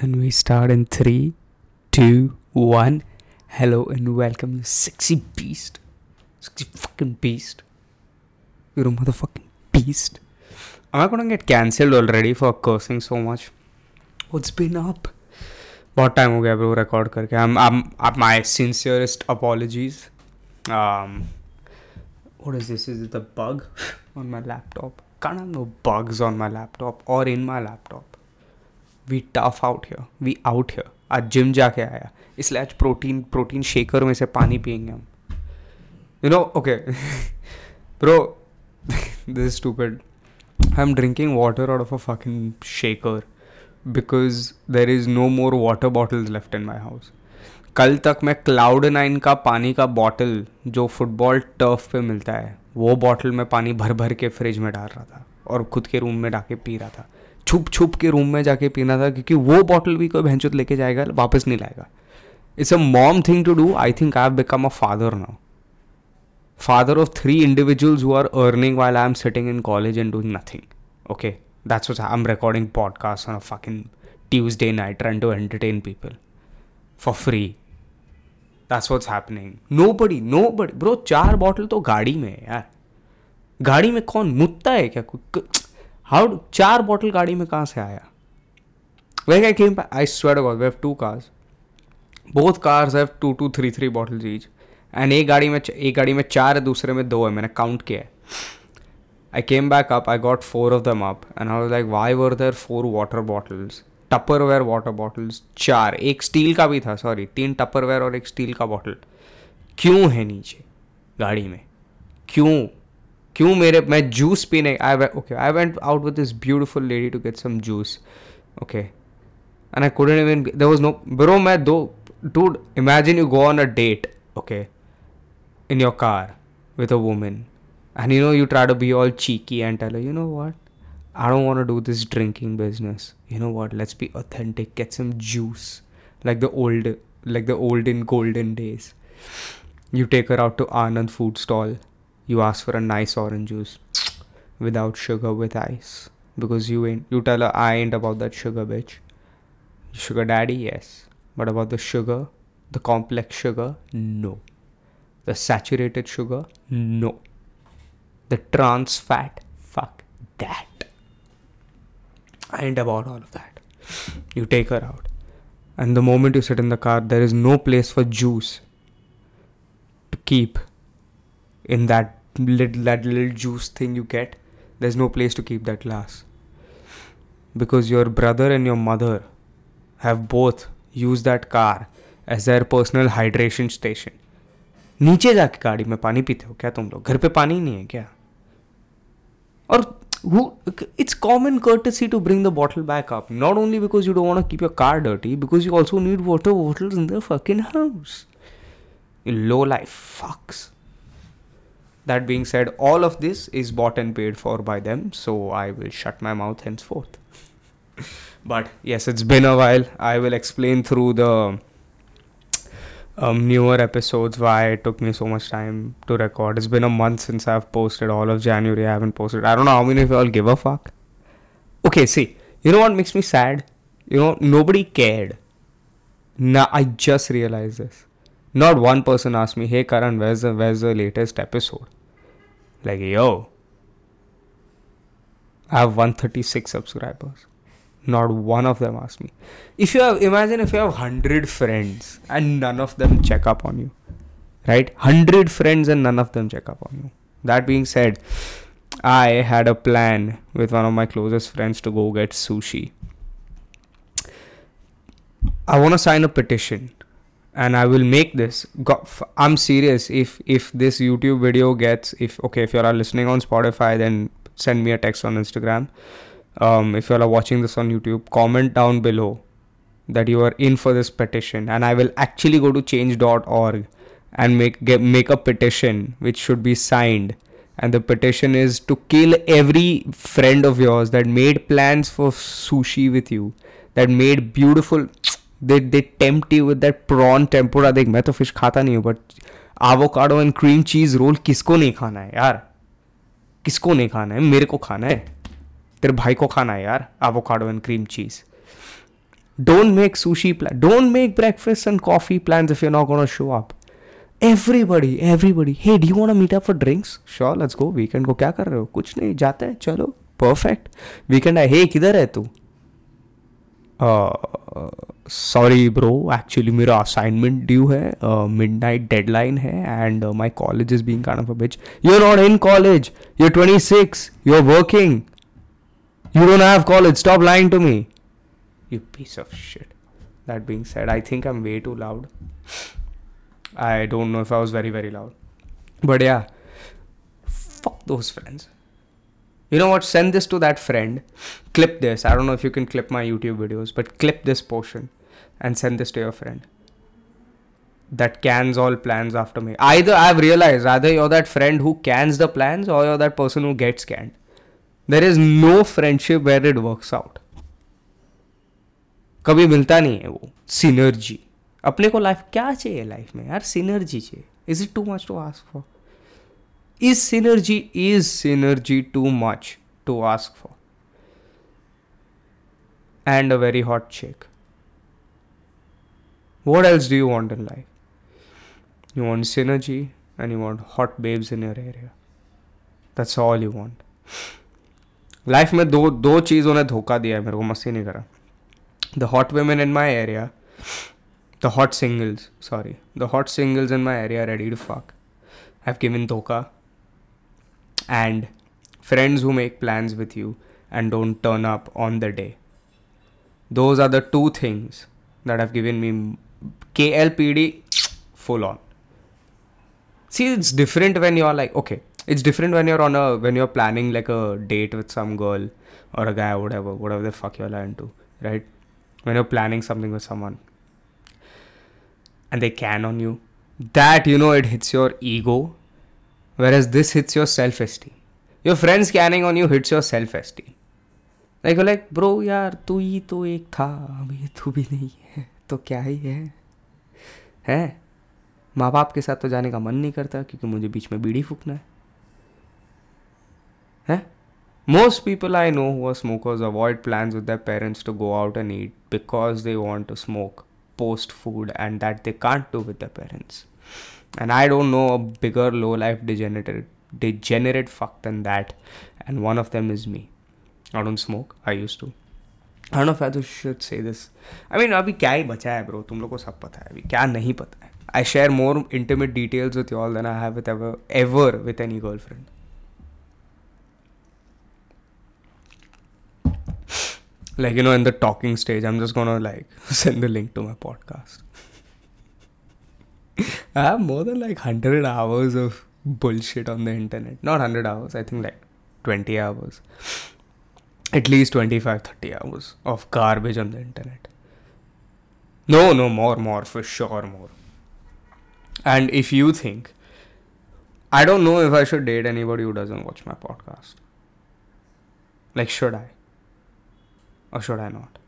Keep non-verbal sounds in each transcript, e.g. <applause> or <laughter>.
And we start in three, two, one. Hello and welcome, you sexy beast. Sexy fucking beast. You're a motherfucking beast. Am I gonna get cancelled already for cursing so much? What's been up? बहुत time हो गया bro record करके I'm I'm at my sincerest apologies. Um, what is this? Is it a bug <laughs> on my laptop? Can't have no bugs on my laptop or in my laptop. We tough out here. We out here. आज gym जाके आया, इसलिए आज protein protein shaker में से पानी पियेंगे हम you know okay bro this stupid I am drinking water out of a fucking shaker because there is no more water bottles left in my house कल तक मैं क्लाउड नाइन का पानी का बॉटल जो फुटबॉल टर्फ पे मिलता है, वो बॉटल में पानी भर भर के फ्रिज में डाल रहा था और खुद के रूम में डाके पी रहा था छुप छुप के रूम में जाके पीना था, क्योंकि वो बॉटल भी कोई भैंचुत लेके जाएगा, वापस नहीं लाएगा। It's a mom thing to do I think I have become a father now father of three individuals who are earning while I am sitting in college and doing nothing okay that's was I am recording podcast on a fucking Tuesday night trying to entertain people for free that's what's happening nobody nobody bro चार bottle तो गाड़ी में है यार। गाड़ी में कौन मुद्दा है क्या? हाउ चार बॉटल गाड़ी में कहाँ से आया? Like I came back, I swear to God, we have two cars. Both cars have two, two, three, three and एक गाड़ी में एक गाड़ी में चार है दूसरे में दो है मैंने काउंट किया है. I came back up I got four of them up and I like why were there four water bottles tupperware water bottles चार. एक स्टील का भी था सॉरी तीन टपर वेयर और एक स्टील का बॉटल क्यों है नीचे गाड़ी में? क्यों? क्यों मेरे मैं जूस पीने I okay I went out with this beautiful lady to get some juice okay and I couldn't even there was no bro मैं दो dude imagine you go on a date okay in your car with a woman and you know you try to be all cheeky and tell her you know what i don't want to do this drinking business you know what let's be authentic get some juice like the old like the olden golden days you take her out to anand food stall you ask for a nice orange juice without sugar with ice because you ain't you tell her i ain't about that sugar bitch sugar daddy yes but about the sugar the complex sugar no the saturated sugar, no. The trans fat, fuck that. I ain't about all of that. You take her out. And the moment you sit in the car, there is no place for juice to keep in that little, that little juice thing you get. There's no place to keep that glass. Because your brother and your mother have both used that car as their personal hydration station नीचे जाके गाड़ी में पानी पीते हो क्या तुम लोग घर पे पानी नहीं है क्या और it's common courtesy to bring the bottle back up. Not only because you don't want to keep your car dirty, because you also need water bottles in the fucking house. You low life fucks. That being said, all of this is bought and paid for by them, so I will shut my mouth henceforth. <laughs> but yes, it's been a while. I will explain through the um, newer episodes why it took me so much time to record. It's been a month since I've posted all of January. I haven't posted. I don't know how many of y'all give a fuck. Okay, see, you know what makes me sad? You know, nobody cared. Now I just realized this. Not one person asked me, "Hey Karan, where's the where's the latest episode?" Like, yo, I have 136 subscribers. Not one of them asked me. If you have, imagine if you have 100 friends and none of them check up on you. Right? 100 friends and none of them check up on you. That being said, I had a plan with one of my closest friends to go get sushi. I want to sign a petition and I will make this. I'm serious. If if this YouTube video gets if okay if you are listening on Spotify, then send me a text on Instagram um, if you are watching this on YouTube, comment down below that you are in for this petition, and I will actually go to change.org and make get, make a petition which should be signed. And the petition is to kill every friend of yours that made plans for sushi with you, that made beautiful. They they tempt you with that prawn tempura. देख, मैं तो fish खाता नहीं हूँ but avocado and cream cheese roll किसको नहीं खाना है यार? किसको नहीं खाना है? मेरे को खाना है। तेरे भाई को खाना है यार avocado and cream cheese don't make sushi plan don't make breakfast and coffee plan if you not gonna show up everybody everybody hey do want a meet up for drinks sure let's go weekend को क्या कर रहे हो? कुछ नहीं, जाते हैं, चलो परफेक्ट वीकेंड है हे किधर है तू? सॉरी ब्रो एक्चुअली मेरा असाइनमेंट ड्यू है मिड नाइट डेडलाइन है and my college is being kind bitch you are not in college you are twenty six you are working you don't have college stop lying to me you piece of shit that being said I think I am way too loud I don't know if I was very very loud but yeah fuck those friends You know what? Send this to that friend. Clip this. I don't know if you can clip my YouTube videos, but clip this portion and send this to your friend. That cans all plans after me. Either I've realized either you're that friend who cans the plans or you're that person who gets canned. There is no friendship where it works out. कभी मिलता नहीं है वो synergy अपने को life क्या चाहिए life में यार सिनर्जी चाहिए is it too much to ask for is synergy is synergy to much to ask for and a very hot chick. What else do you want in life? You want synergy and you want hot babes in your area. That's all you want. Life में दो दो चीज़ों ने धोखा दिया है मेरे को मस्ती नहीं करा the hot women in my area, the hot singles, sorry, the hot singles in my area ready to fuck, have given dhoka, and friends who make plans with you and don't turn up on the day. Those are the two things that have given me KLPD full on. See, it's different when you're like, okay, it's different when you're on a when you're planning like a date with some girl or a guy, or whatever, whatever the fuck you're into, right? when you're planning something with someone and they can on you that you know it hits your ego whereas this hits your self esteem your friends canning on you hits your self esteem like like bro यार तू ही तो एक था अब ये तू भी नहीं है तो क्या ही है है माँ बाप के साथ तो जाने का मन नहीं करता क्योंकि मुझे बीच में बीड़ी फूकना है most people I know who smokers avoid plan with the parents to go out and eat because they want to smoke post food and that they can't do with the parents And I don't know a bigger low life degenerate degenerate fuck than that. And one of them is me. I don't smoke. I used to. I don't know if I should say this. I mean, अभी क्या ही बचा है bro तुम लोग को सब पता है अभी क्या नहीं पता है I share more intimate details with you all than I have with ever ever with any girlfriend. like you know in the talking stage i'm just gonna like <laughs> send the link to my podcast i have more than like 100 hours of bullshit on the internet not 100 hours i think like 20 hours at least 25 30 hours of garbage on the internet no no more more for sure more and if you think i don't know if i should date anybody who doesn't watch my podcast like should i or should I not?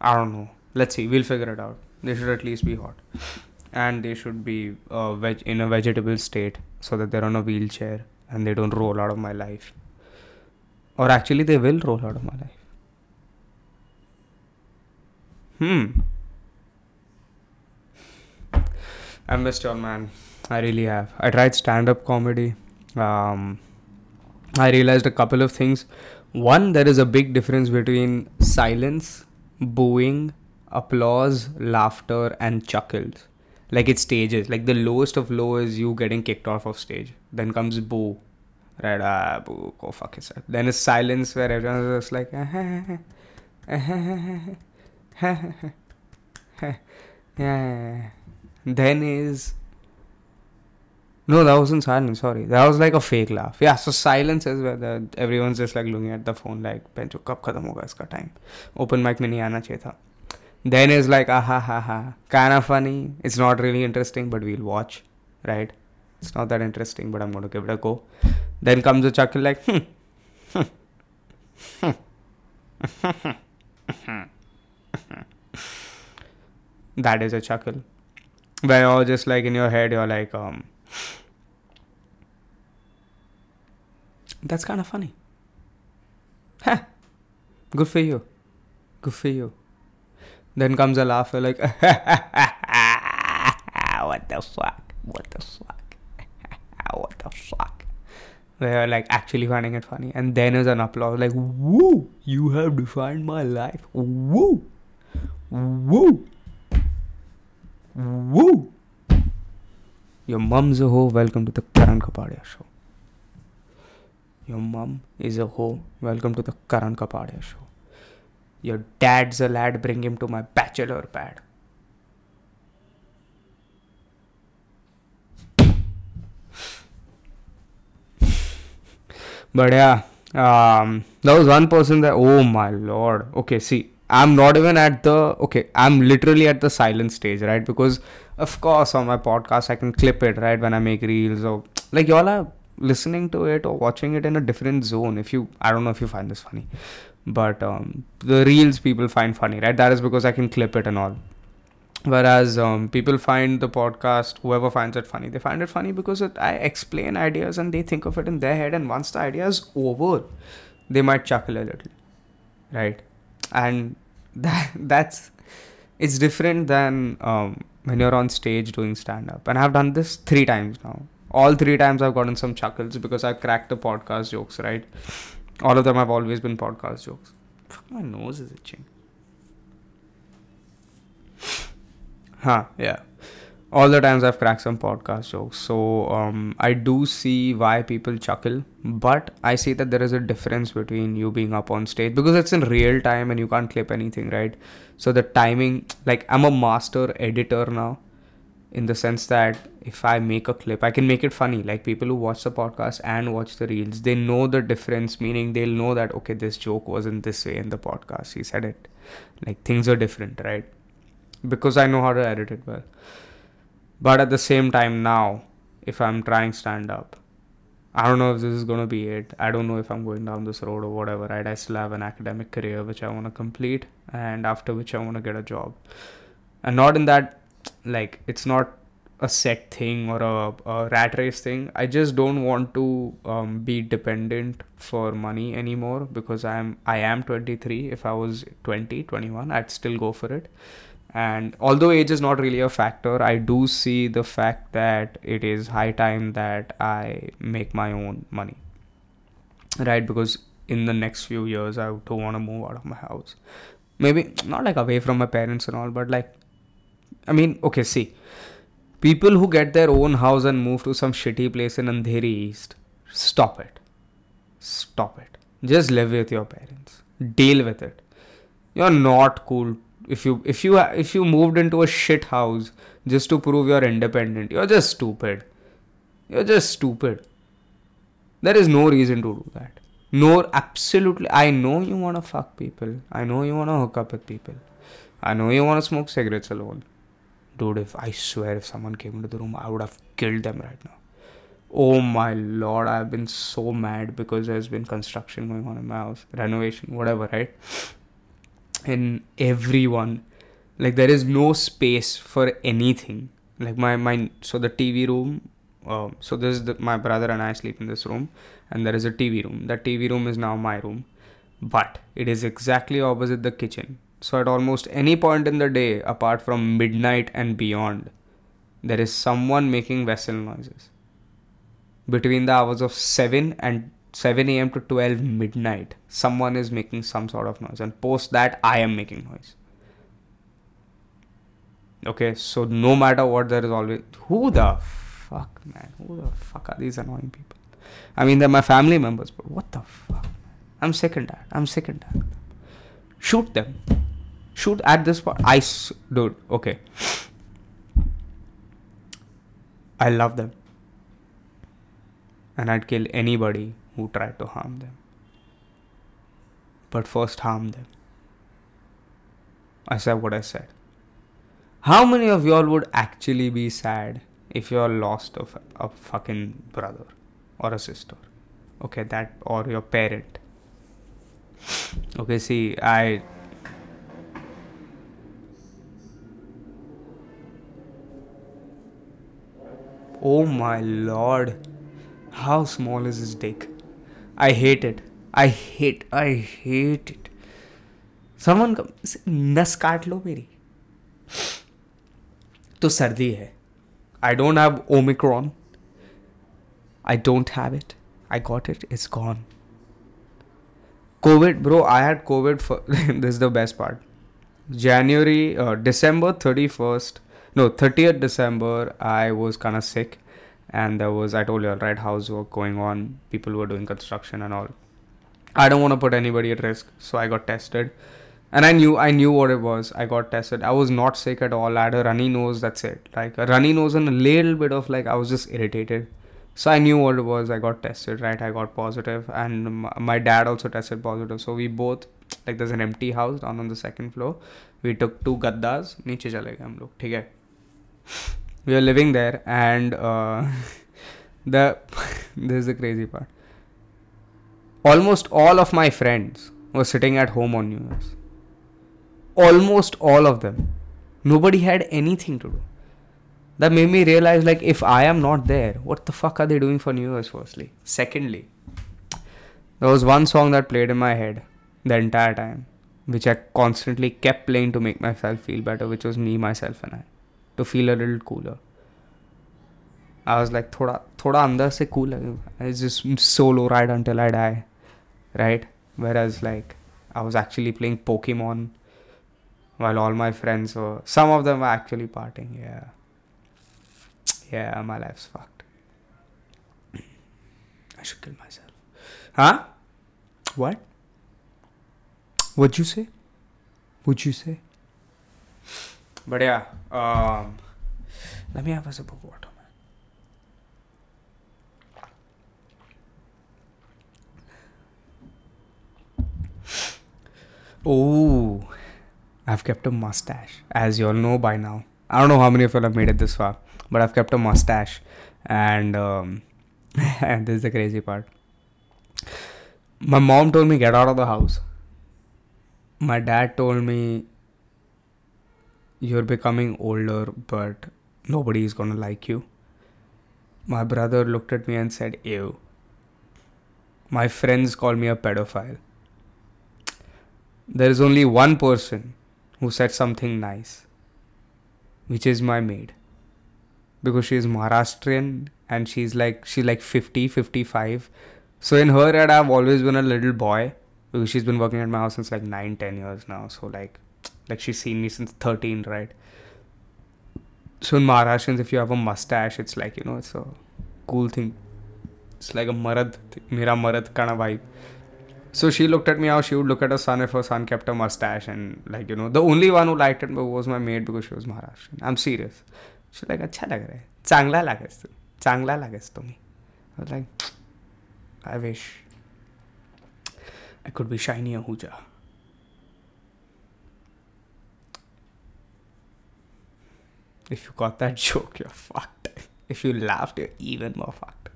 I don't know. Let's see. We'll figure it out. They should at least be hot, and they should be uh, veg- in a vegetable state so that they're on a wheelchair and they don't roll out of my life. Or actually, they will roll out of my life. Hmm. I missed y'all, man. I really have. I tried stand up comedy. Um, I realized a couple of things. One, there is a big difference between silence, booing, applause, laughter, and chuckles like it's stages like the lowest of low is you getting kicked off of stage then comes boo right ah boo go fuck yourself then it's silence where everyone's just like yeah. <laughs> then is no, that wasn't silence. Sorry, that was like a fake laugh. Yeah, so silence is where the, everyone's just like looking at the phone, like, "Bencho, kab khatam time?" Open mic mein aana chahiye. Then is like ah ha ha kind of funny. It's not really interesting, but we'll watch, right? It's not that interesting, but I'm gonna give it a go. Then comes a chuckle like hmm. that is a chuckle. Where you're just like in your head, you're like um That's kind of funny. Huh. Good for you. Good for you. Then comes a laugh like, <laughs> what the fuck? What the fuck? <laughs> what the fuck? They're like actually finding it funny. And then is an applause like, woo, you have defined my life. Woo, woo, woo. Your mum's a hoe. Welcome to the Karan Kapadia show. Your mum is a hoe. Welcome to the Karan Kapadia show. Your dad's a lad. Bring him to my bachelor pad. But yeah, um, there was one person that, oh my lord. Okay, see, I'm not even at the, okay, I'm literally at the silent stage, right? Because, of course, on my podcast, I can clip it, right? When I make reels or like y'all are listening to it or watching it in a different zone. If you, I don't know if you find this funny, but um, the reels people find funny, right? That is because I can clip it and all. Whereas um, people find the podcast whoever finds it funny they find it funny because it, i explain ideas and they think of it in their head and once the idea is over they might chuckle a little right? And <laughs> that that's it's different than um, when you're on stage doing stand up and i've done this three times now. All three times i've gotten some chuckles because i've cracked the podcast jokes right all of them have always been podcast jokes Fuck, my nose is itching Huh, yeah. All the times I've cracked some podcast jokes. So um, I do see why people chuckle, but I see that there is a difference between you being up on stage because it's in real time and you can't clip anything, right? So the timing, like I'm a master editor now in the sense that if I make a clip, I can make it funny. Like people who watch the podcast and watch the reels, they know the difference, meaning they'll know that, okay, this joke wasn't this way in the podcast. He said it. Like things are different, right? because I know how to edit it well. But at the same time, now, if I'm trying stand up, I don't know if this is gonna be it. I don't know if I'm going down this road or whatever, right? I still have an academic career which I wanna complete, and after which I wanna get a job. And not in that, like, it's not a set thing or a, a rat race thing. I just don't want to um, be dependent for money anymore because I'm I am 23. If I was 20, 21, I'd still go for it and although age is not really a factor i do see the fact that it is high time that i make my own money right because in the next few years i don't want to move out of my house maybe not like away from my parents and all but like i mean okay see. People who get their own house and move to some shitty place in andheri east stop it. Stop it. Just live with your parents. Deal with it. You're not cool. If you if you if you moved into a shit house just to prove you're independent you're just stupid. You're just stupid. There is no reason to do that. No absolutely. I know you want to fuck people. I know you want to hook up with people. I know you want to smoke cigarettes alone dude if i swear if someone came into the room i would have killed them right now. Oh my lord i've been so mad because there's been construction going on in my house. Renovation whatever right? In everyone. Like there is no space for anything. Like my my so the tv room uh, so this is the, my brother and i sleep in this room and there is a tv room. That tv room is now my room. But it is exactly opposite the kitchen so at almost any point in the day apart from midnight and beyond there is someone making vessel noises between the hours of 7 and 7 a.m. to 12 midnight, someone is making some sort of noise, and post that, I am making noise. Okay, so no matter what, there is always who the fuck, man, who the fuck are these annoying people? I mean, they're my family members, but what the fuck? I'm sick and tired. I'm sick and tired. Shoot them. Shoot at this part. Ice, dude. Okay. I love them, and I'd kill anybody who tried to harm them. But first, harm them. I said what I said. How many of y'all would actually be sad if you're lost of a fucking brother or a sister? Okay, that or your parent. Okay, see, I Oh my lord. How small is his dick? I hate it. I hate, I hate it. Someone नस काट लो मेरी तो सर्दी है I don't have omicron I don't have it I got it it's gone COVID, bro, I had COVID for this is the best part. January, uh, December 31st, no 30th december i was kind of sick and there was i told you all right housework going on people were doing construction and all. I don't want to put anybody at risk so i got tested. And i knew i knew what it was i got tested. I was not sick at all i had a runny nose that's it. Like a runny nose and a little bit of like i was just irritated. So i knew what it was i got tested right i got positive and my dad also tested positive. So we both like there's an empty house down on the second floor. We took two gaddas niche chale gaye hum log theek hai? We are living there and uh, <laughs> the <laughs> this is the crazy part almost all of my friends were sitting at home on new year's almost all of them nobody had anything to do that made me realize like if I am not there, what the fuck are they doing for New Year's firstly? Secondly, there was one song that played in my head the entire time, which I constantly kept playing to make myself feel better, which was me, myself and I. To feel a little cooler. I was like thoda thoda andar se cool It's just solo ride until I die. Right? Whereas like I was actually playing Pokemon while all my friends were some of them were actually partying, yeah. Yeah, my life's fucked. I should kill myself. Huh? What? What'd you say? What'd you say? But yeah, um, let me have a sip of water, man. Oh, I've kept a mustache, as you all know by now. I don't know how many of you have made it this far but I've kept a mustache, and um, <laughs> and this is the crazy part. My mom told me get out of the house. My dad told me you're becoming older, but nobody is gonna like you. My brother looked at me and said, "Ew." My friends call me a pedophile. There is only one person who said something nice, which is my maid because she is Maharashtrian and she's like she's like 50 55 so in her head I've always been a little boy because she's been working at my house since like 9 10 years now so like like she's seen me since 13 right so in Maharashtrians if you have a mustache it's like you know it's a cool thing it's like a marad mera marad kind of vibe so she looked at me how she would look at her son if her son kept a mustache and like you know the only one who liked it was my maid because she was Maharashtrian I'm serious She's like, अच्छा लग रहा है चांगला लागेस तू चांगला लागेस तुम्ही I was like, I wish I could be shiny Ahuja. If you got that <laughs> joke, you're fucked. If you laughed, you're even more fucked.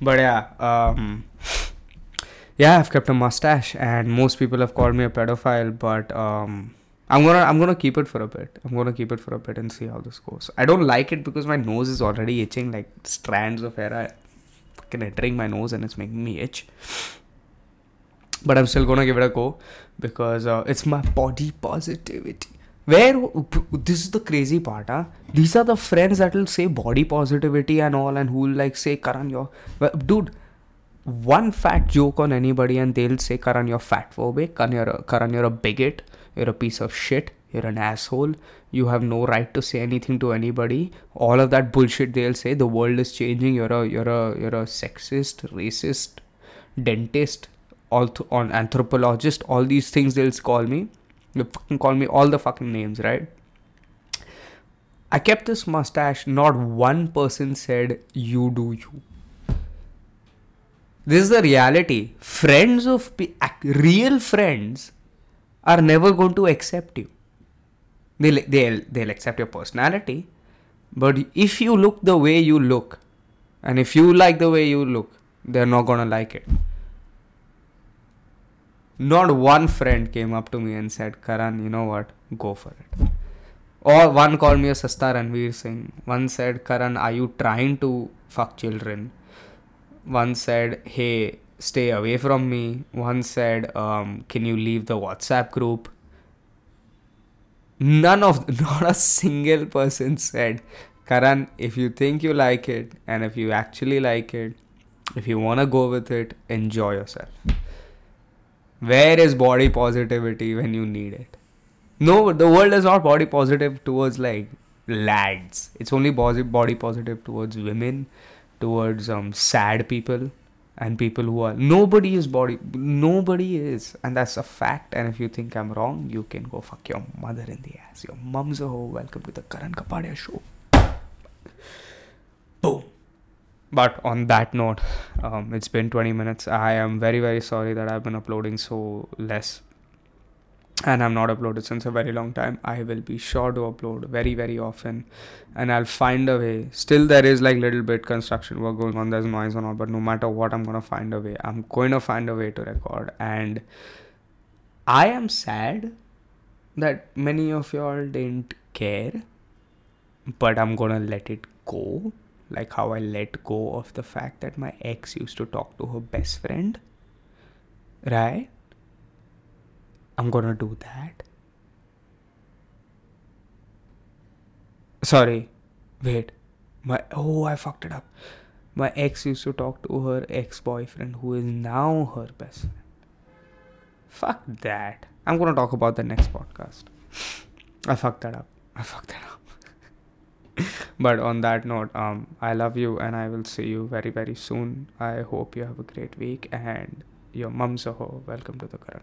But yeah, um, yeah, I've kept a mustache, and most people have called me a pedophile, but um, I'm gonna I'm gonna keep it for a bit. I'm gonna keep it for a bit and see how this goes. I don't like it because my nose is already itching, like strands of hair are fucking entering my nose and it's making me itch. But I'm still gonna give it a go because uh, it's my body positivity. Where this is the crazy part, huh? These are the friends that will say body positivity and all, and who will like say, Karan, you're well, dude. One fat joke on anybody, and they'll say, Karan, you're fat phobic, Karan, you're a, Karan, you're a bigot you're a piece of shit, you're an asshole, you have no right to say anything to anybody. All of that bullshit they'll say, the world is changing, you're a you're a you're a sexist, racist, dentist, all on anthropologist, all these things they'll call me. They fucking call me all the fucking names, right? I kept this mustache, not one person said, You do you. This is the reality. Friends of real friends are never going to accept you. They'll, they'll, they'll accept your personality, but if you look the way you look, and if you like the way you look, they're not gonna like it. Not one friend came up to me and said, Karan, you know what? Go for it. Or one called me a Sasta Ranveer Singh. One said, Karan, are you trying to fuck children? One said, hey, stay away from me. One said, um, Can you leave the WhatsApp group? none of <laughs> not a single person said karan if you think you like it and if you actually like it if you want to go with it enjoy yourself where is body positivity when you need it? No the world is not body positive towards like lads. It's only body positive towards women towards um sad people and people who are nobody is body nobody is. And that's a fact. And if you think i'm wrong you can go fuck your mother in the ass. Your mom's a hoe welcome to the karan kapadia show. Boom but on that note um, it's been 20 minutes i am very very sorry that i've been uploading so less and I'm not uploaded since a very long time. I will be sure to upload very very often, and I'll find a way. Still, there is like little bit construction work going on. There's noise and all, but no matter what, I'm gonna find a way. I'm going to find a way to record, and I am sad that many of y'all didn't care, but I'm gonna let it go. Like how I let go of the fact that my ex used to talk to her best friend, right? I'm gonna do that. Sorry, wait. My oh, I fucked it up. My ex used to talk to her ex boyfriend, who is now her best friend. Fuck that. I'm gonna talk about the next podcast. <laughs> I fucked that up. I fucked that up. <laughs> but on that note, um, I love you and I will see you very very soon. I hope you have a great week and your mom's a ho. Welcome to the Karan